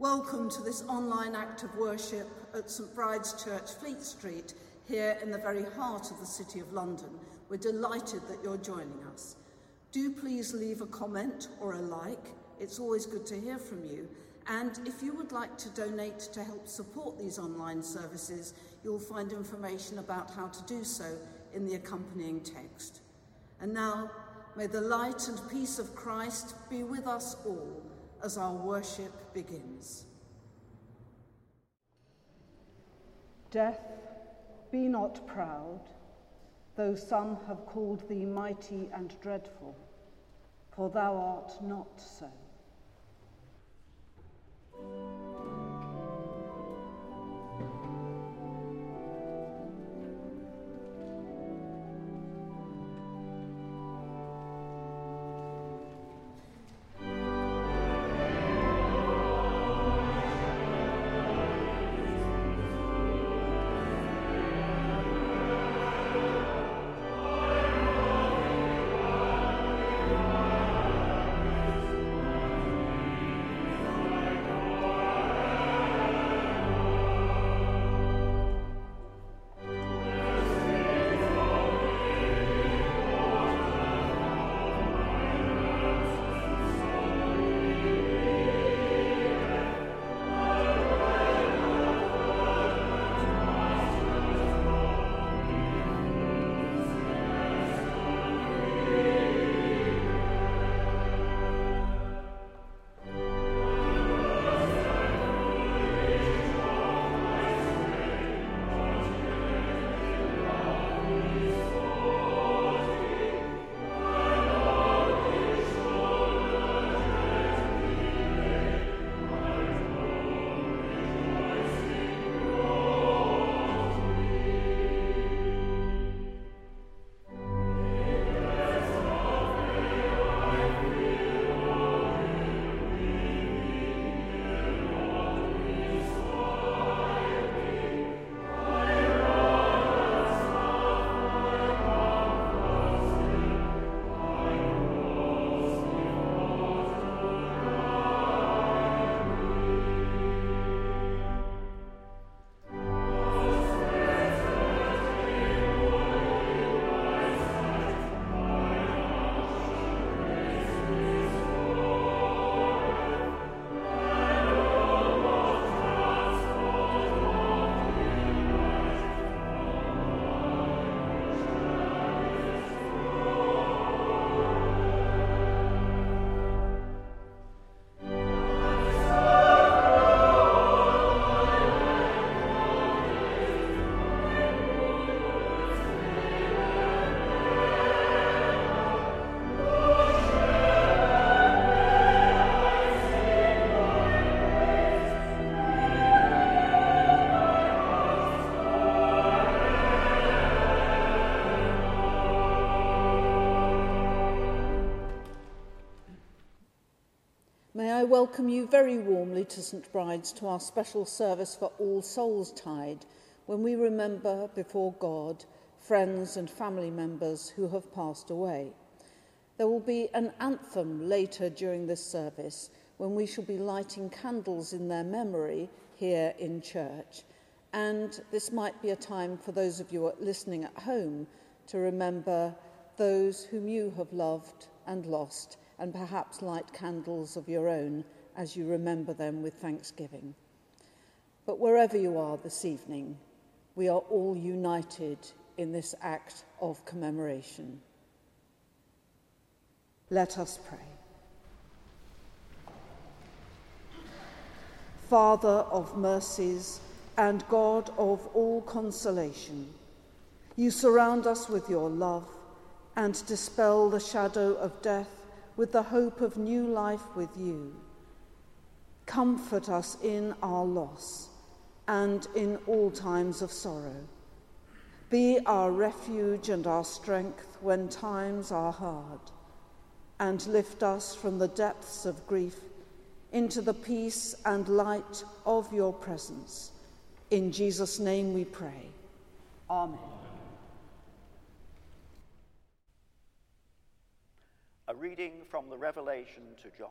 Welcome to this online act of worship at St Bride's Church, Fleet Street, here in the very heart of the City of London. We're delighted that you're joining us. Do please leave a comment or a like. It's always good to hear from you. And if you would like to donate to help support these online services, you'll find information about how to do so in the accompanying text. And now, may the light and peace of Christ be with us all as our worship begins. Death, be not proud, though some have called thee mighty and dreadful, for thou art not so. Welcome you very warmly to St Bride's to our special service for All Souls Tide, when we remember before God friends and family members who have passed away. There will be an anthem later during this service when we shall be lighting candles in their memory here in church. And this might be a time for those of you listening at home to remember those whom you have loved and lost and perhaps light candles of your own as you remember them with thanksgiving. But wherever you are this evening, we are all united in this act of commemoration. Let us pray. Father of mercies and God of all consolation, you surround us with your love and dispel the shadow of death with the hope of new life with you. Comfort us in our loss and in all times of sorrow. Be our refuge and our strength when times are hard, and lift us from the depths of grief into the peace and light of your presence. In Jesus' name we pray. Amen. A reading from the Revelation to John.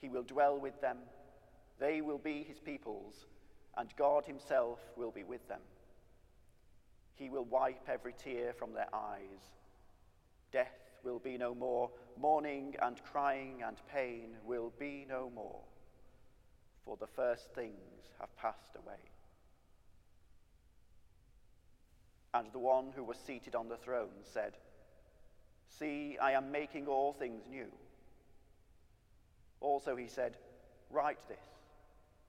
He will dwell with them, they will be his peoples, and God himself will be with them. He will wipe every tear from their eyes. Death will be no more, mourning and crying and pain will be no more, for the first things have passed away. And the one who was seated on the throne said, See, I am making all things new. Also, he said, Write this,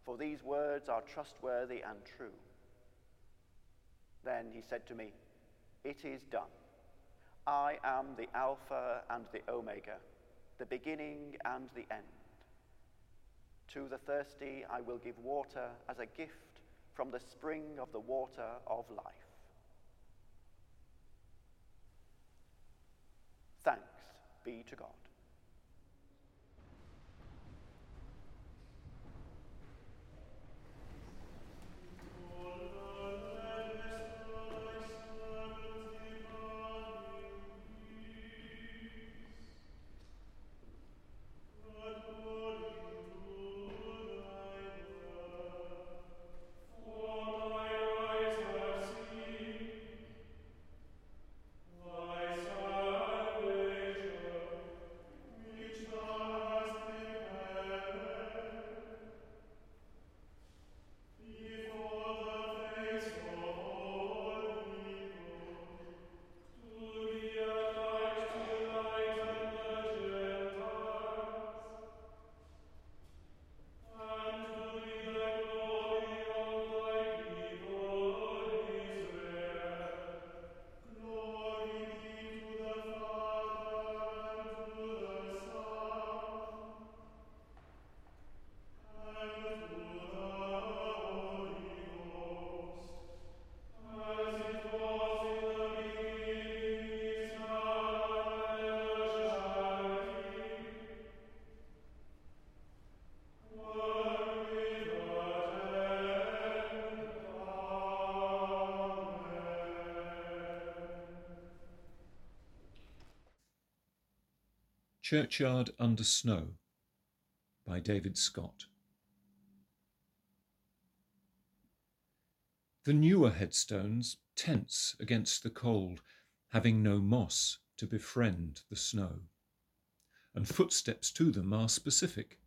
for these words are trustworthy and true. Then he said to me, It is done. I am the Alpha and the Omega, the beginning and the end. To the thirsty I will give water as a gift from the spring of the water of life. Thanks be to God. Churchyard Under Snow by David Scott. The newer headstones tense against the cold, having no moss to befriend the snow. And footsteps to them are specific,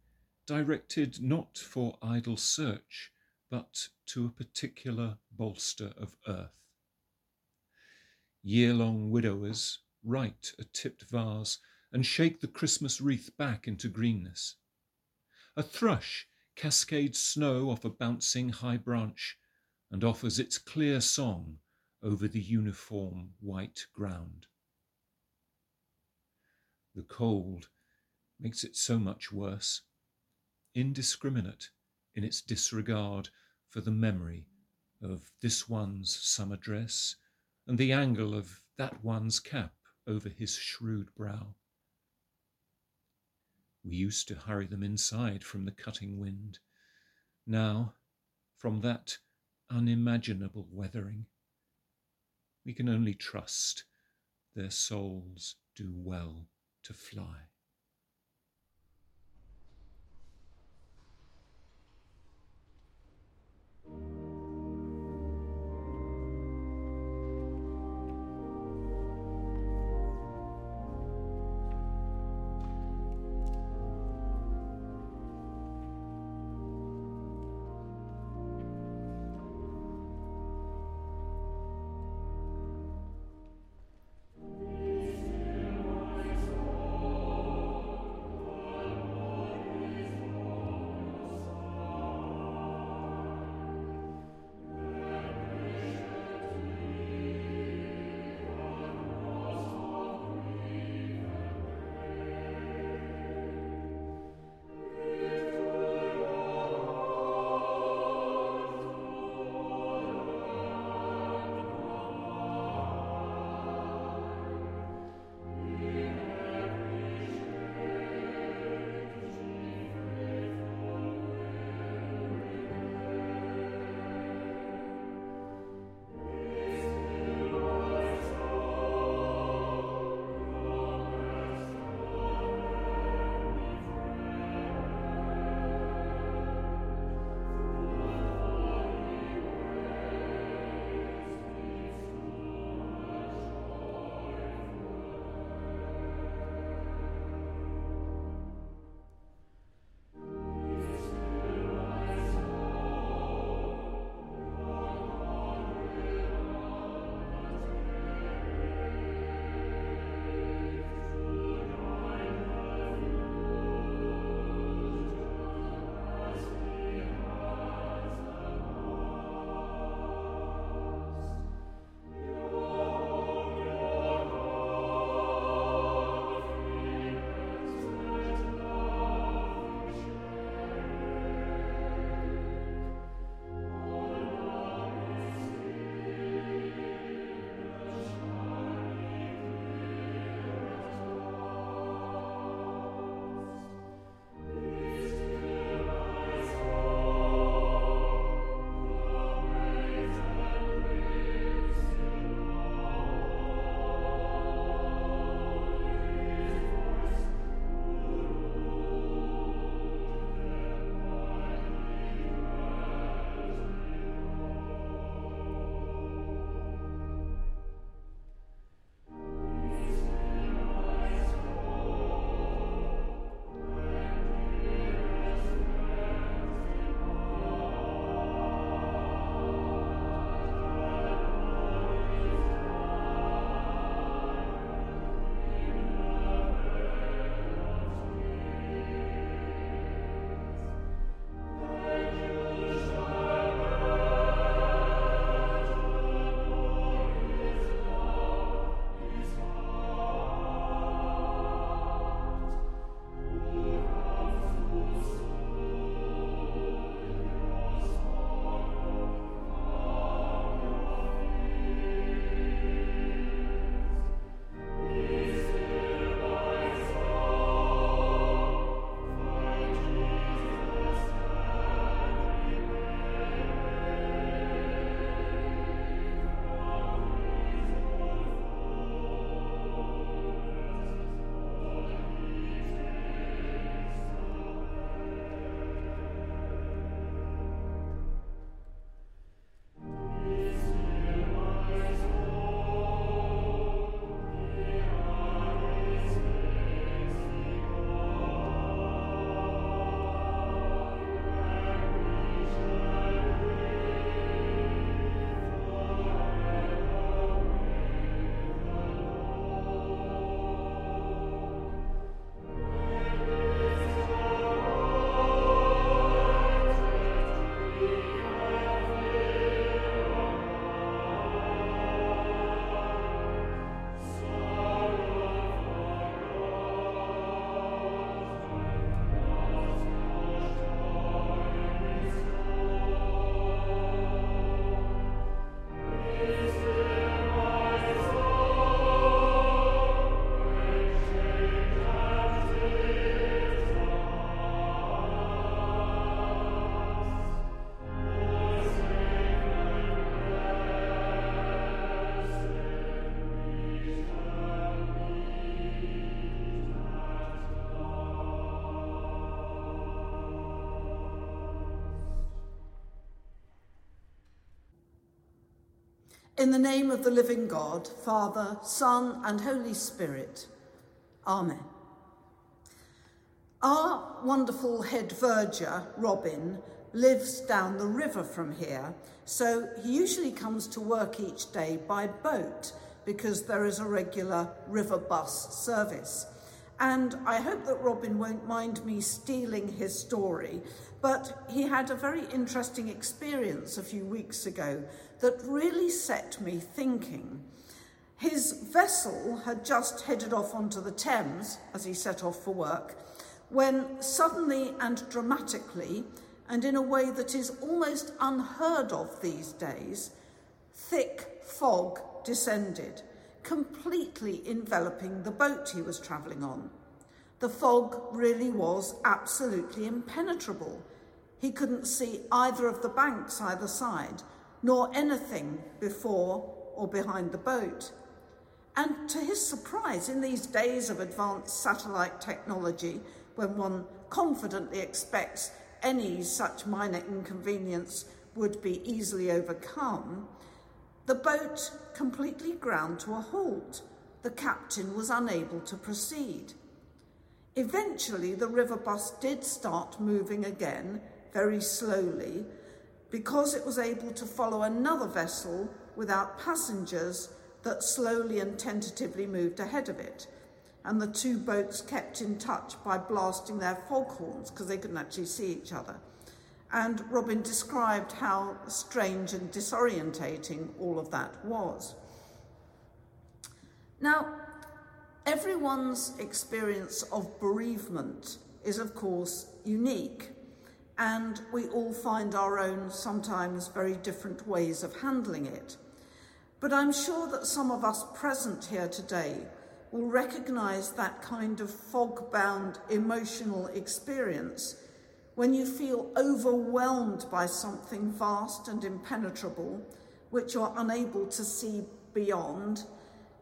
directed not for idle search, but to a particular bolster of earth. Year long widowers right a tipped vase and shake the Christmas wreath back into greenness. A thrush cascades snow off a bouncing high branch and offers its clear song over the uniform white ground. The cold makes it so much worse, indiscriminate in its disregard for the memory of this one's summer dress and the angle of that one's cap over his shrewd brow. We used to hurry them inside from the cutting wind. Now, from that unimaginable weathering, we can only trust their souls do well to fly. In the name of the living God, Father, Son, and Holy Spirit. Amen. Our wonderful head verger, Robin, lives down the river from here, so he usually comes to work each day by boat because there is a regular river bus service. And I hope that Robin won't mind me stealing his story, but he had a very interesting experience a few weeks ago that really set me thinking. His vessel had just headed off onto the Thames as he set off for work, when suddenly and dramatically, and in a way that is almost unheard of these days, thick fog descended completely enveloping the boat he was travelling on. The fog really was absolutely impenetrable. He couldn't see either of the banks either side, nor anything before or behind the boat. And to his surprise, in these days of advanced satellite technology, when one confidently expects any such minor inconvenience would be easily overcome, the boat completely ground to a halt. The captain was unable to proceed. Eventually, the river bus did start moving again, very slowly, because it was able to follow another vessel without passengers that slowly and tentatively moved ahead of it. And the two boats kept in touch by blasting their foghorns because they couldn't actually see each other. And Robin described how strange and disorientating all of that was. Now, everyone's experience of bereavement is, of course, unique, and we all find our own, sometimes very different ways of handling it. But I'm sure that some of us present here today will recognise that kind of fog bound emotional experience when you feel overwhelmed by something vast and impenetrable, which you're unable to see beyond,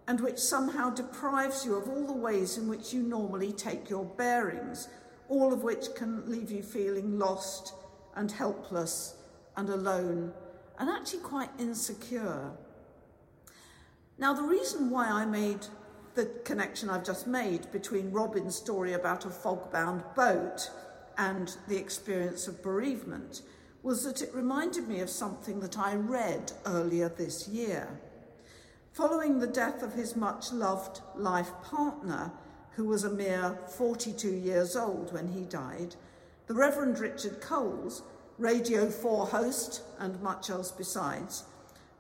and which somehow deprives you of all the ways in which you normally take your bearings, all of which can leave you feeling lost and helpless and alone and actually quite insecure. Now, the reason why I made the connection I've just made between Robin's story about a fog bound boat and the experience of bereavement was that it reminded me of something that I read earlier this year. Following the death of his much loved life partner, who was a mere 42 years old when he died, the Reverend Richard Coles, Radio 4 host and much else besides,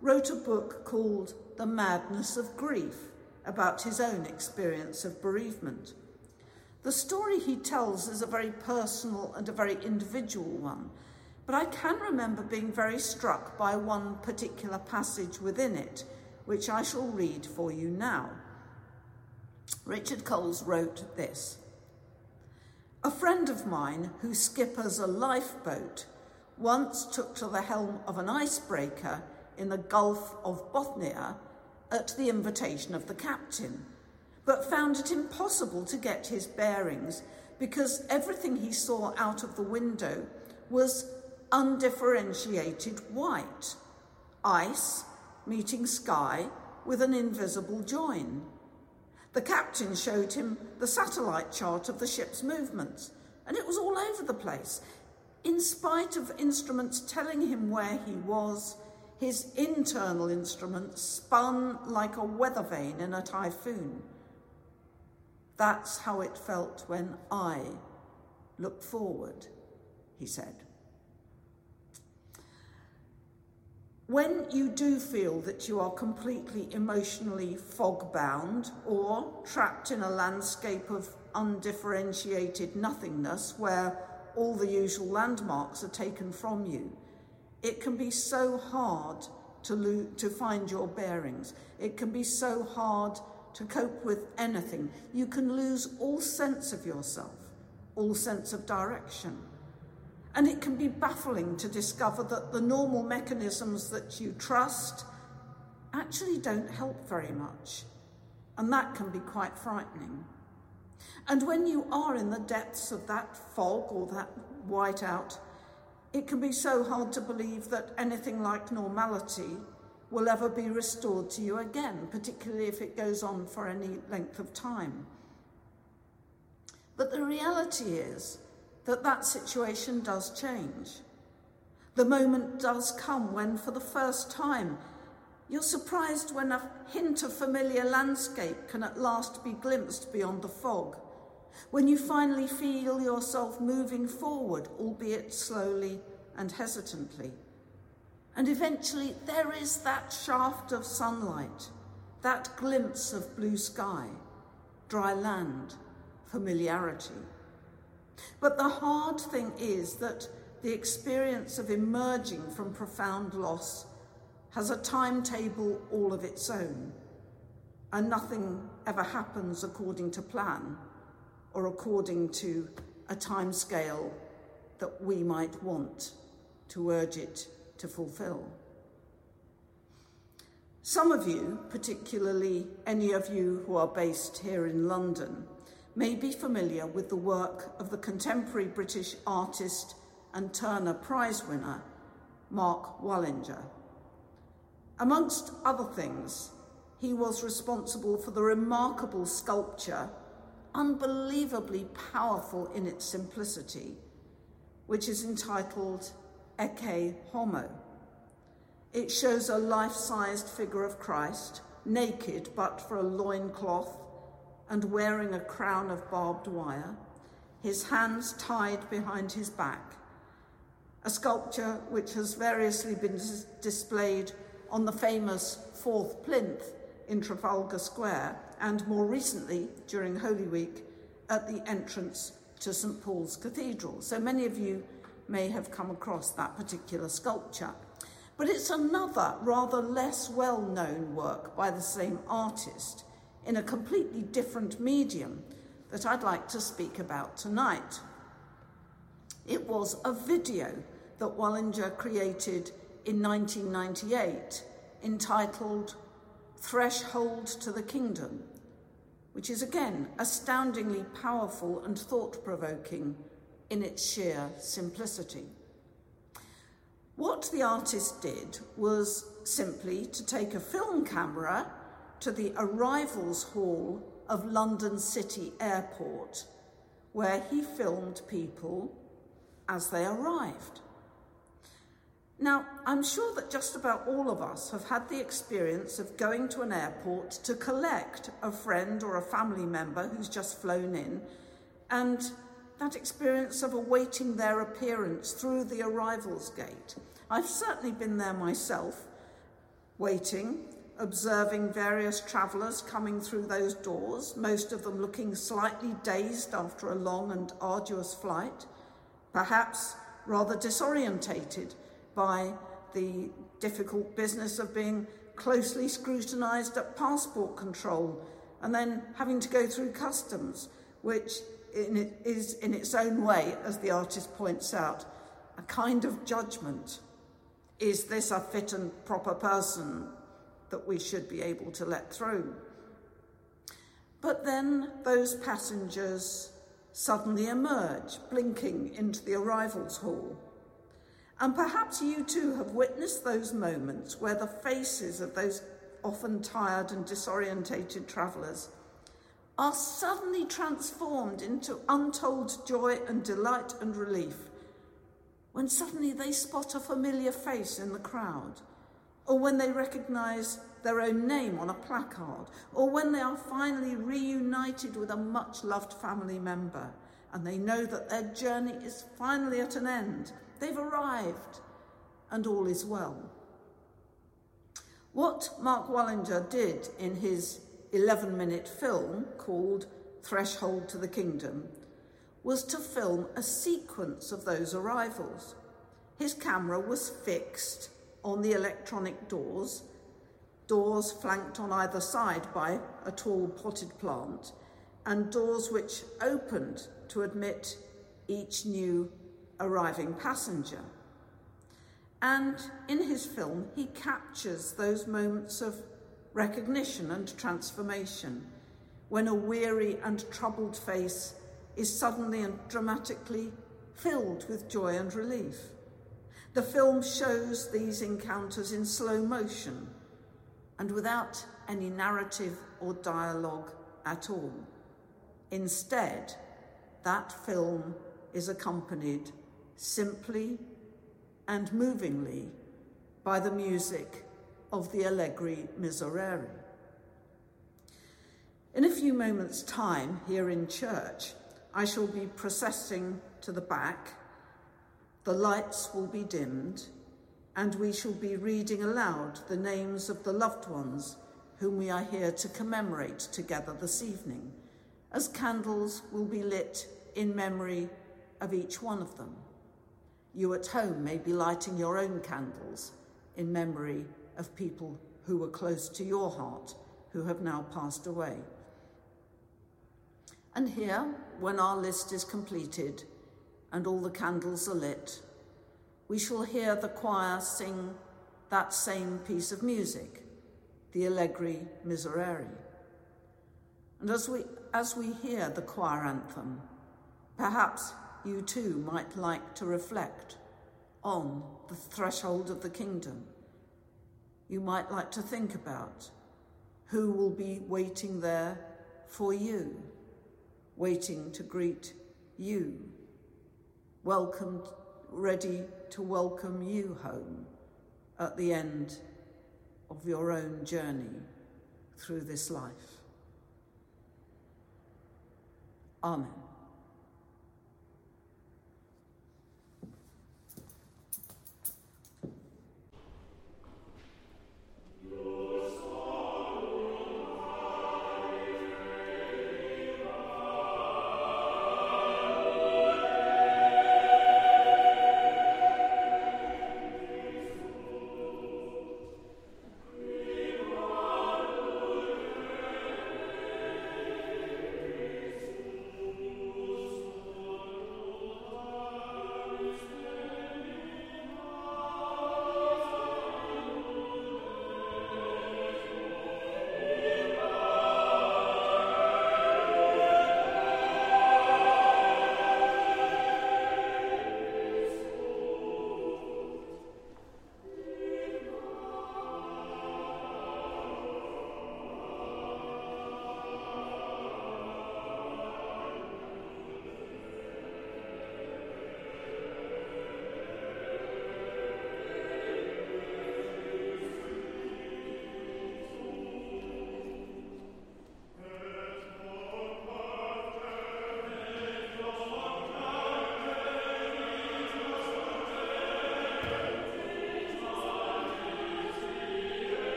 wrote a book called The Madness of Grief about his own experience of bereavement. The story he tells is a very personal and a very individual one, but I can remember being very struck by one particular passage within it, which I shall read for you now. Richard Coles wrote this A friend of mine who skippers a lifeboat once took to the helm of an icebreaker in the Gulf of Bothnia at the invitation of the captain but found it impossible to get his bearings because everything he saw out of the window was undifferentiated white, ice meeting sky with an invisible join. The captain showed him the satellite chart of the ship's movements, and it was all over the place. In spite of instruments telling him where he was, his internal instruments spun like a weather vane in a typhoon. That's how it felt when I look forward, he said. When you do feel that you are completely emotionally fog bound or trapped in a landscape of undifferentiated nothingness where all the usual landmarks are taken from you, it can be so hard to, lo- to find your bearings. It can be so hard to cope with anything. You can lose all sense of yourself, all sense of direction. And it can be baffling to discover that the normal mechanisms that you trust actually don't help very much. And that can be quite frightening. And when you are in the depths of that fog or that whiteout, it can be so hard to believe that anything like normality will ever be restored to you again, particularly if it goes on for any length of time. But the reality is that that situation does change. The moment does come when, for the first time, you're surprised when a hint of familiar landscape can at last be glimpsed beyond the fog. When you finally feel yourself moving forward, albeit slowly and hesitantly. And eventually, there is that shaft of sunlight, that glimpse of blue sky, dry land, familiarity. But the hard thing is that the experience of emerging from profound loss has a timetable all of its own, and nothing ever happens according to plan or according to a time scale that we might want to urge it to fulfill. Some of you, particularly any of you who are based here in London, may be familiar with the work of the contemporary British artist and Turner Prize winner, Mark Wallinger. Amongst other things, he was responsible for the remarkable sculpture, unbelievably powerful in its simplicity, which is entitled Ecce Homo. It shows a life sized figure of Christ, naked but for a loincloth and wearing a crown of barbed wire, his hands tied behind his back. A sculpture which has variously been dis- displayed on the famous fourth plinth in Trafalgar Square and more recently during Holy Week at the entrance to St Paul's Cathedral. So many of you may have come across that particular sculpture. But it's another rather less well known work by the same artist in a completely different medium that I'd like to speak about tonight. It was a video that Wallinger created in 1998 entitled Threshold to the Kingdom, which is again astoundingly powerful and thought provoking in its sheer simplicity. What the artist did was simply to take a film camera to the arrivals hall of London City Airport, where he filmed people as they arrived. Now, I'm sure that just about all of us have had the experience of going to an airport to collect a friend or a family member who's just flown in, and that experience of awaiting their appearance through the arrivals gate. I've certainly been there myself, waiting observing various travellers coming through those doors, most of them looking slightly dazed after a long and arduous flight, perhaps rather disorientated by the difficult business of being closely scrutinised at passport control and then having to go through customs, which in is in its own way, as the artist points out, a kind of judgment. Is this a fit and proper person that we should be able to let through. But then those passengers suddenly emerge, blinking into the arrivals hall. And perhaps you too have witnessed those moments where the faces of those often tired and disorientated travellers are suddenly transformed into untold joy and delight and relief when suddenly they spot a familiar face in the crowd or when they recognise their own name on a placard, or when they are finally reunited with a much loved family member and they know that their journey is finally at an end. They've arrived and all is well. What Mark Wallinger did in his 11 minute film called Threshold to the Kingdom was to film a sequence of those arrivals. His camera was fixed on the electronic doors, doors flanked on either side by a tall potted plant, and doors which opened to admit each new arriving passenger. And in his film, he captures those moments of recognition and transformation when a weary and troubled face is suddenly and dramatically filled with joy and relief. The film shows these encounters in slow motion and without any narrative or dialogue at all. Instead, that film is accompanied simply and movingly by the music of the Allegri Miserere. In a few moments' time, here in church, I shall be processing to the back, the lights will be dimmed, and we shall be reading aloud the names of the loved ones whom we are here to commemorate together this evening, as candles will be lit in memory of each one of them. You at home may be lighting your own candles in memory of people who were close to your heart who have now passed away. And here, when our list is completed and all the candles are lit, we shall hear the choir sing that same piece of music, the Allegri Miserere. And as we, as we hear the choir anthem, perhaps you too might like to reflect on the threshold of the kingdom. You might like to think about who will be waiting there for you waiting to greet you, welcomed, ready to welcome you home at the end of your own journey through this life. Amen.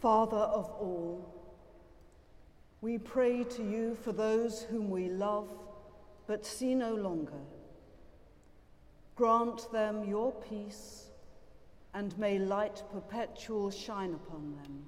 Father of all, we pray to you for those whom we love but see no longer. Grant them your peace, and may light perpetual shine upon them.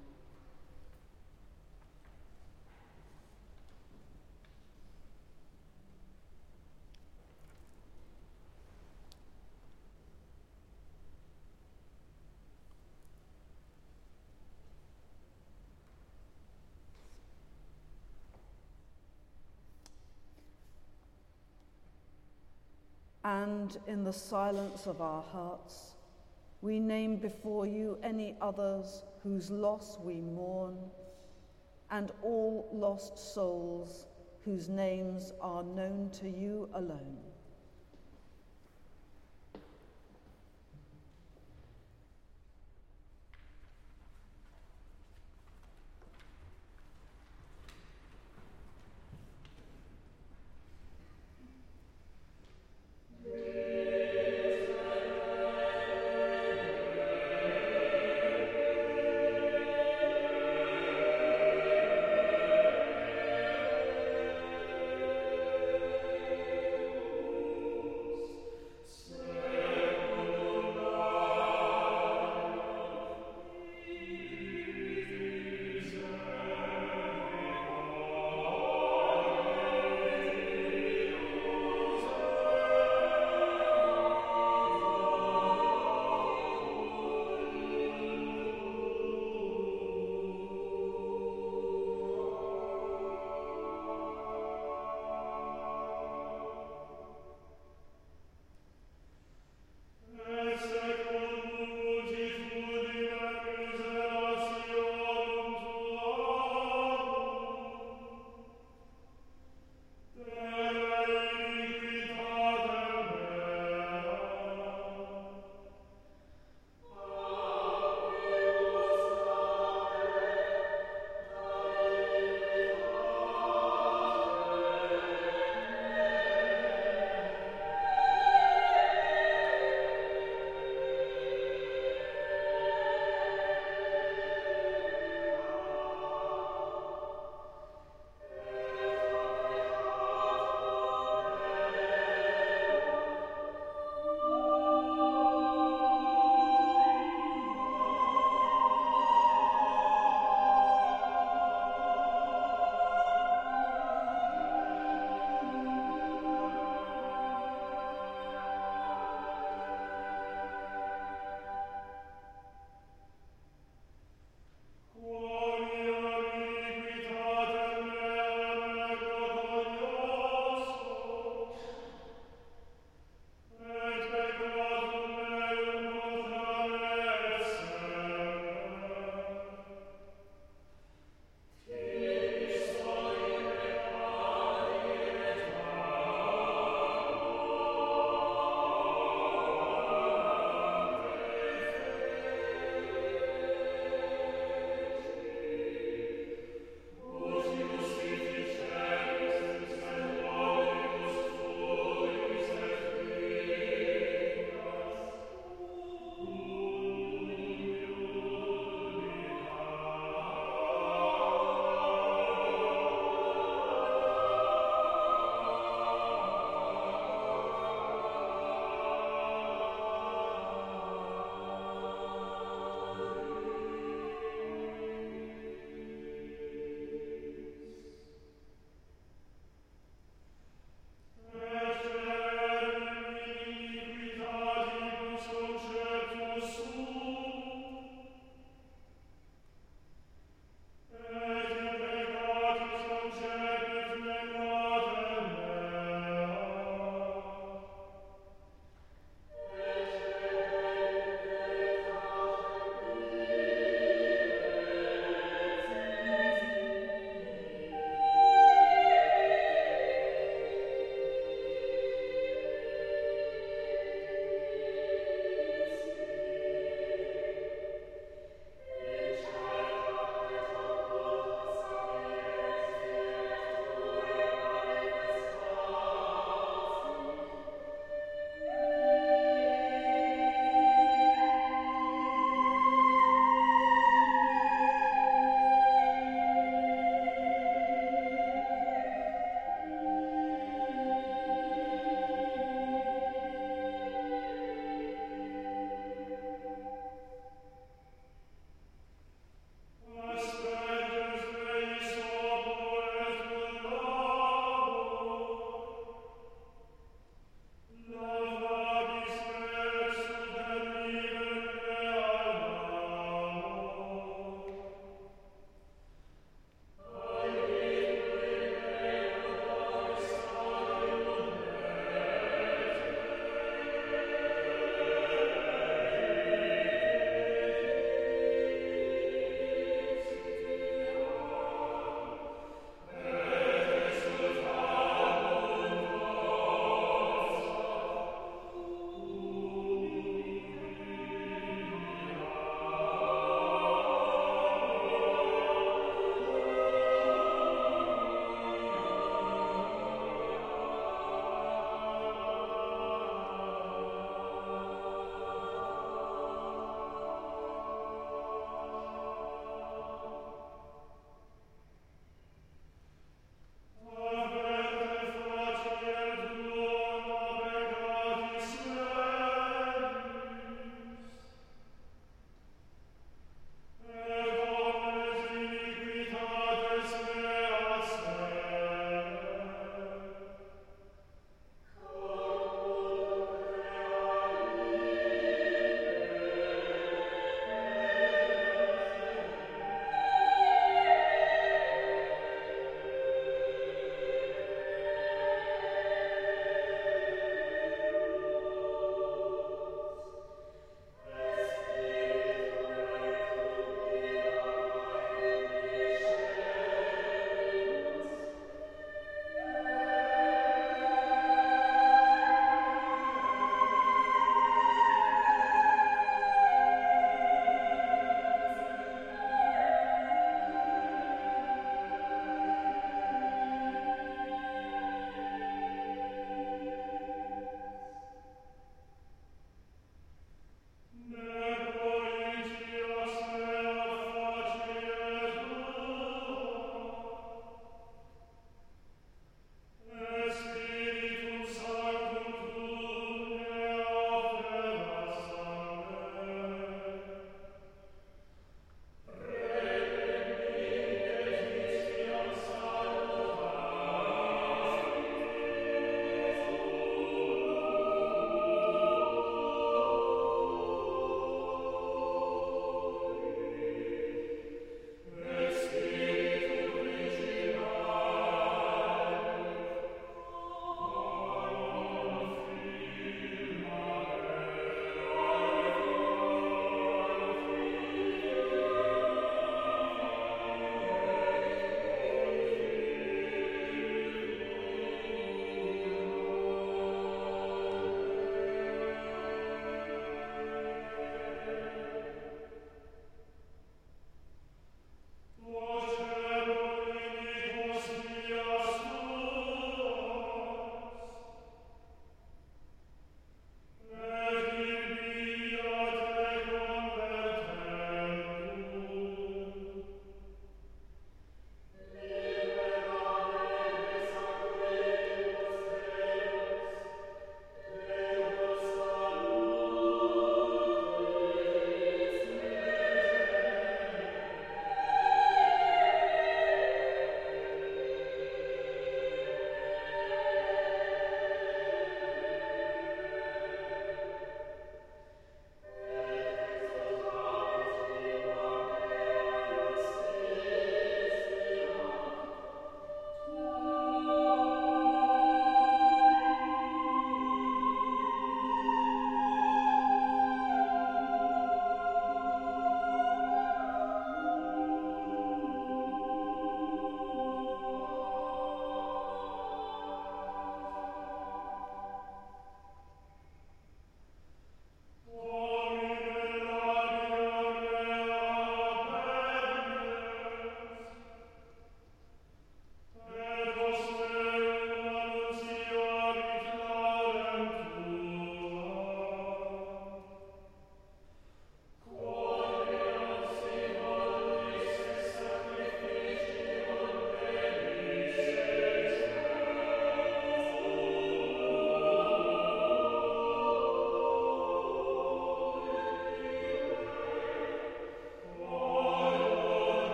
and in the silence of our hearts, we name before you any others whose loss we mourn, and all lost souls whose names are known to you alone.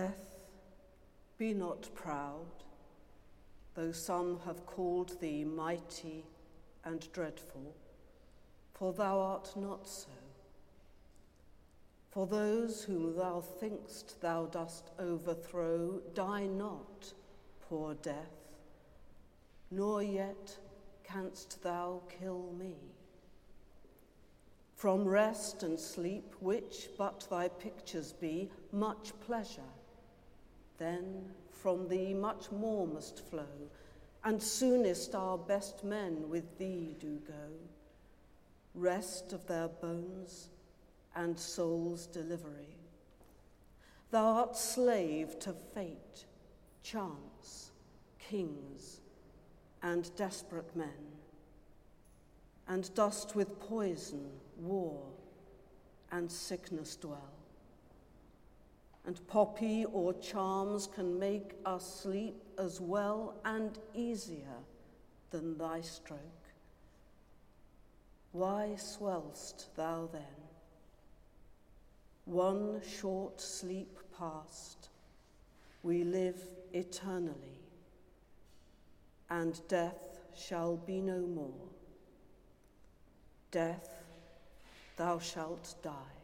Death, be not proud, though some have called thee mighty and dreadful, for thou art not so. For those whom thou think'st thou dost overthrow die not, poor death, nor yet canst thou kill me. From rest and sleep, which but thy pictures be, much pleasure then from thee much more must flow, and soonest our best men with thee do go. Rest of their bones and soul's delivery. Thou art slave to fate, chance, kings, and desperate men, and dost with poison, war, and sickness dwell and poppy or charms can make us sleep as well and easier than thy stroke. Why swell'st thou then? One short sleep past, we live eternally, and death shall be no more. Death, thou shalt die.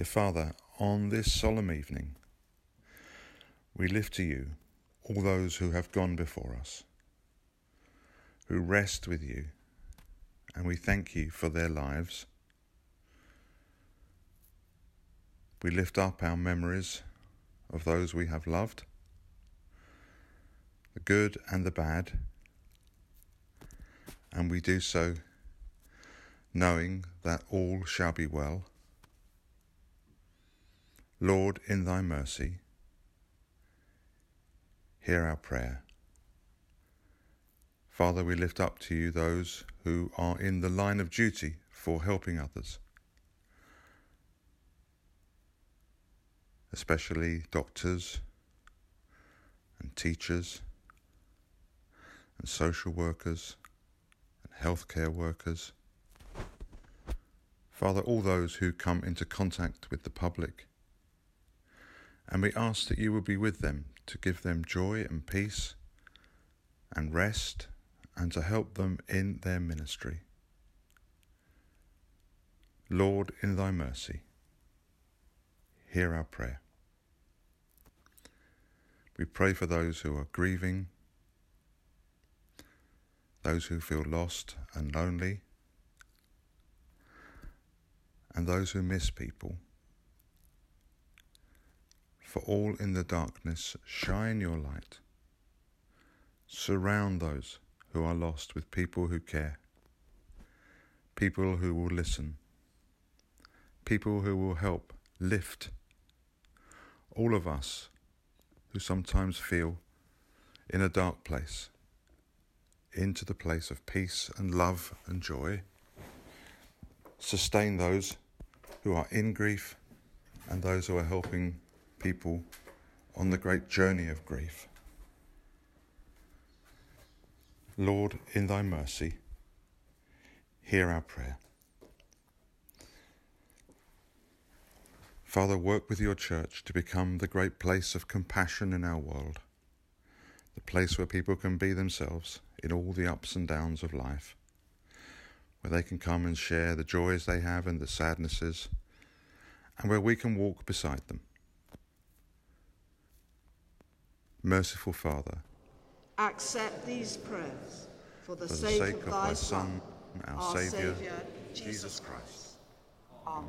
Father, on this solemn evening, we lift to you all those who have gone before us, who rest with you, and we thank you for their lives, We lift up our memories of those we have loved, the good and the bad, and we do so knowing that all shall be well. Lord, in thy mercy, hear our prayer. Father, we lift up to you those who are in the line of duty for helping others, especially doctors and teachers and social workers and healthcare workers. Father, all those who come into contact with the public. And we ask that you will be with them to give them joy and peace and rest and to help them in their ministry. Lord, in thy mercy, hear our prayer. We pray for those who are grieving, those who feel lost and lonely, and those who miss people. For all in the darkness, shine your light. Surround those who are lost with people who care, people who will listen, people who will help lift all of us who sometimes feel in a dark place into the place of peace and love and joy. Sustain those who are in grief and those who are helping people on the great journey of grief. Lord, in thy mercy, hear our prayer. Father, work with your church to become the great place of compassion in our world, the place where people can be themselves in all the ups and downs of life, where they can come and share the joys they have and the sadnesses, and where we can walk beside them. Merciful Father, accept these prayers for the, for the sake, sake of thy Son, our, our Saviour, Saviour, Jesus Christ. Amen.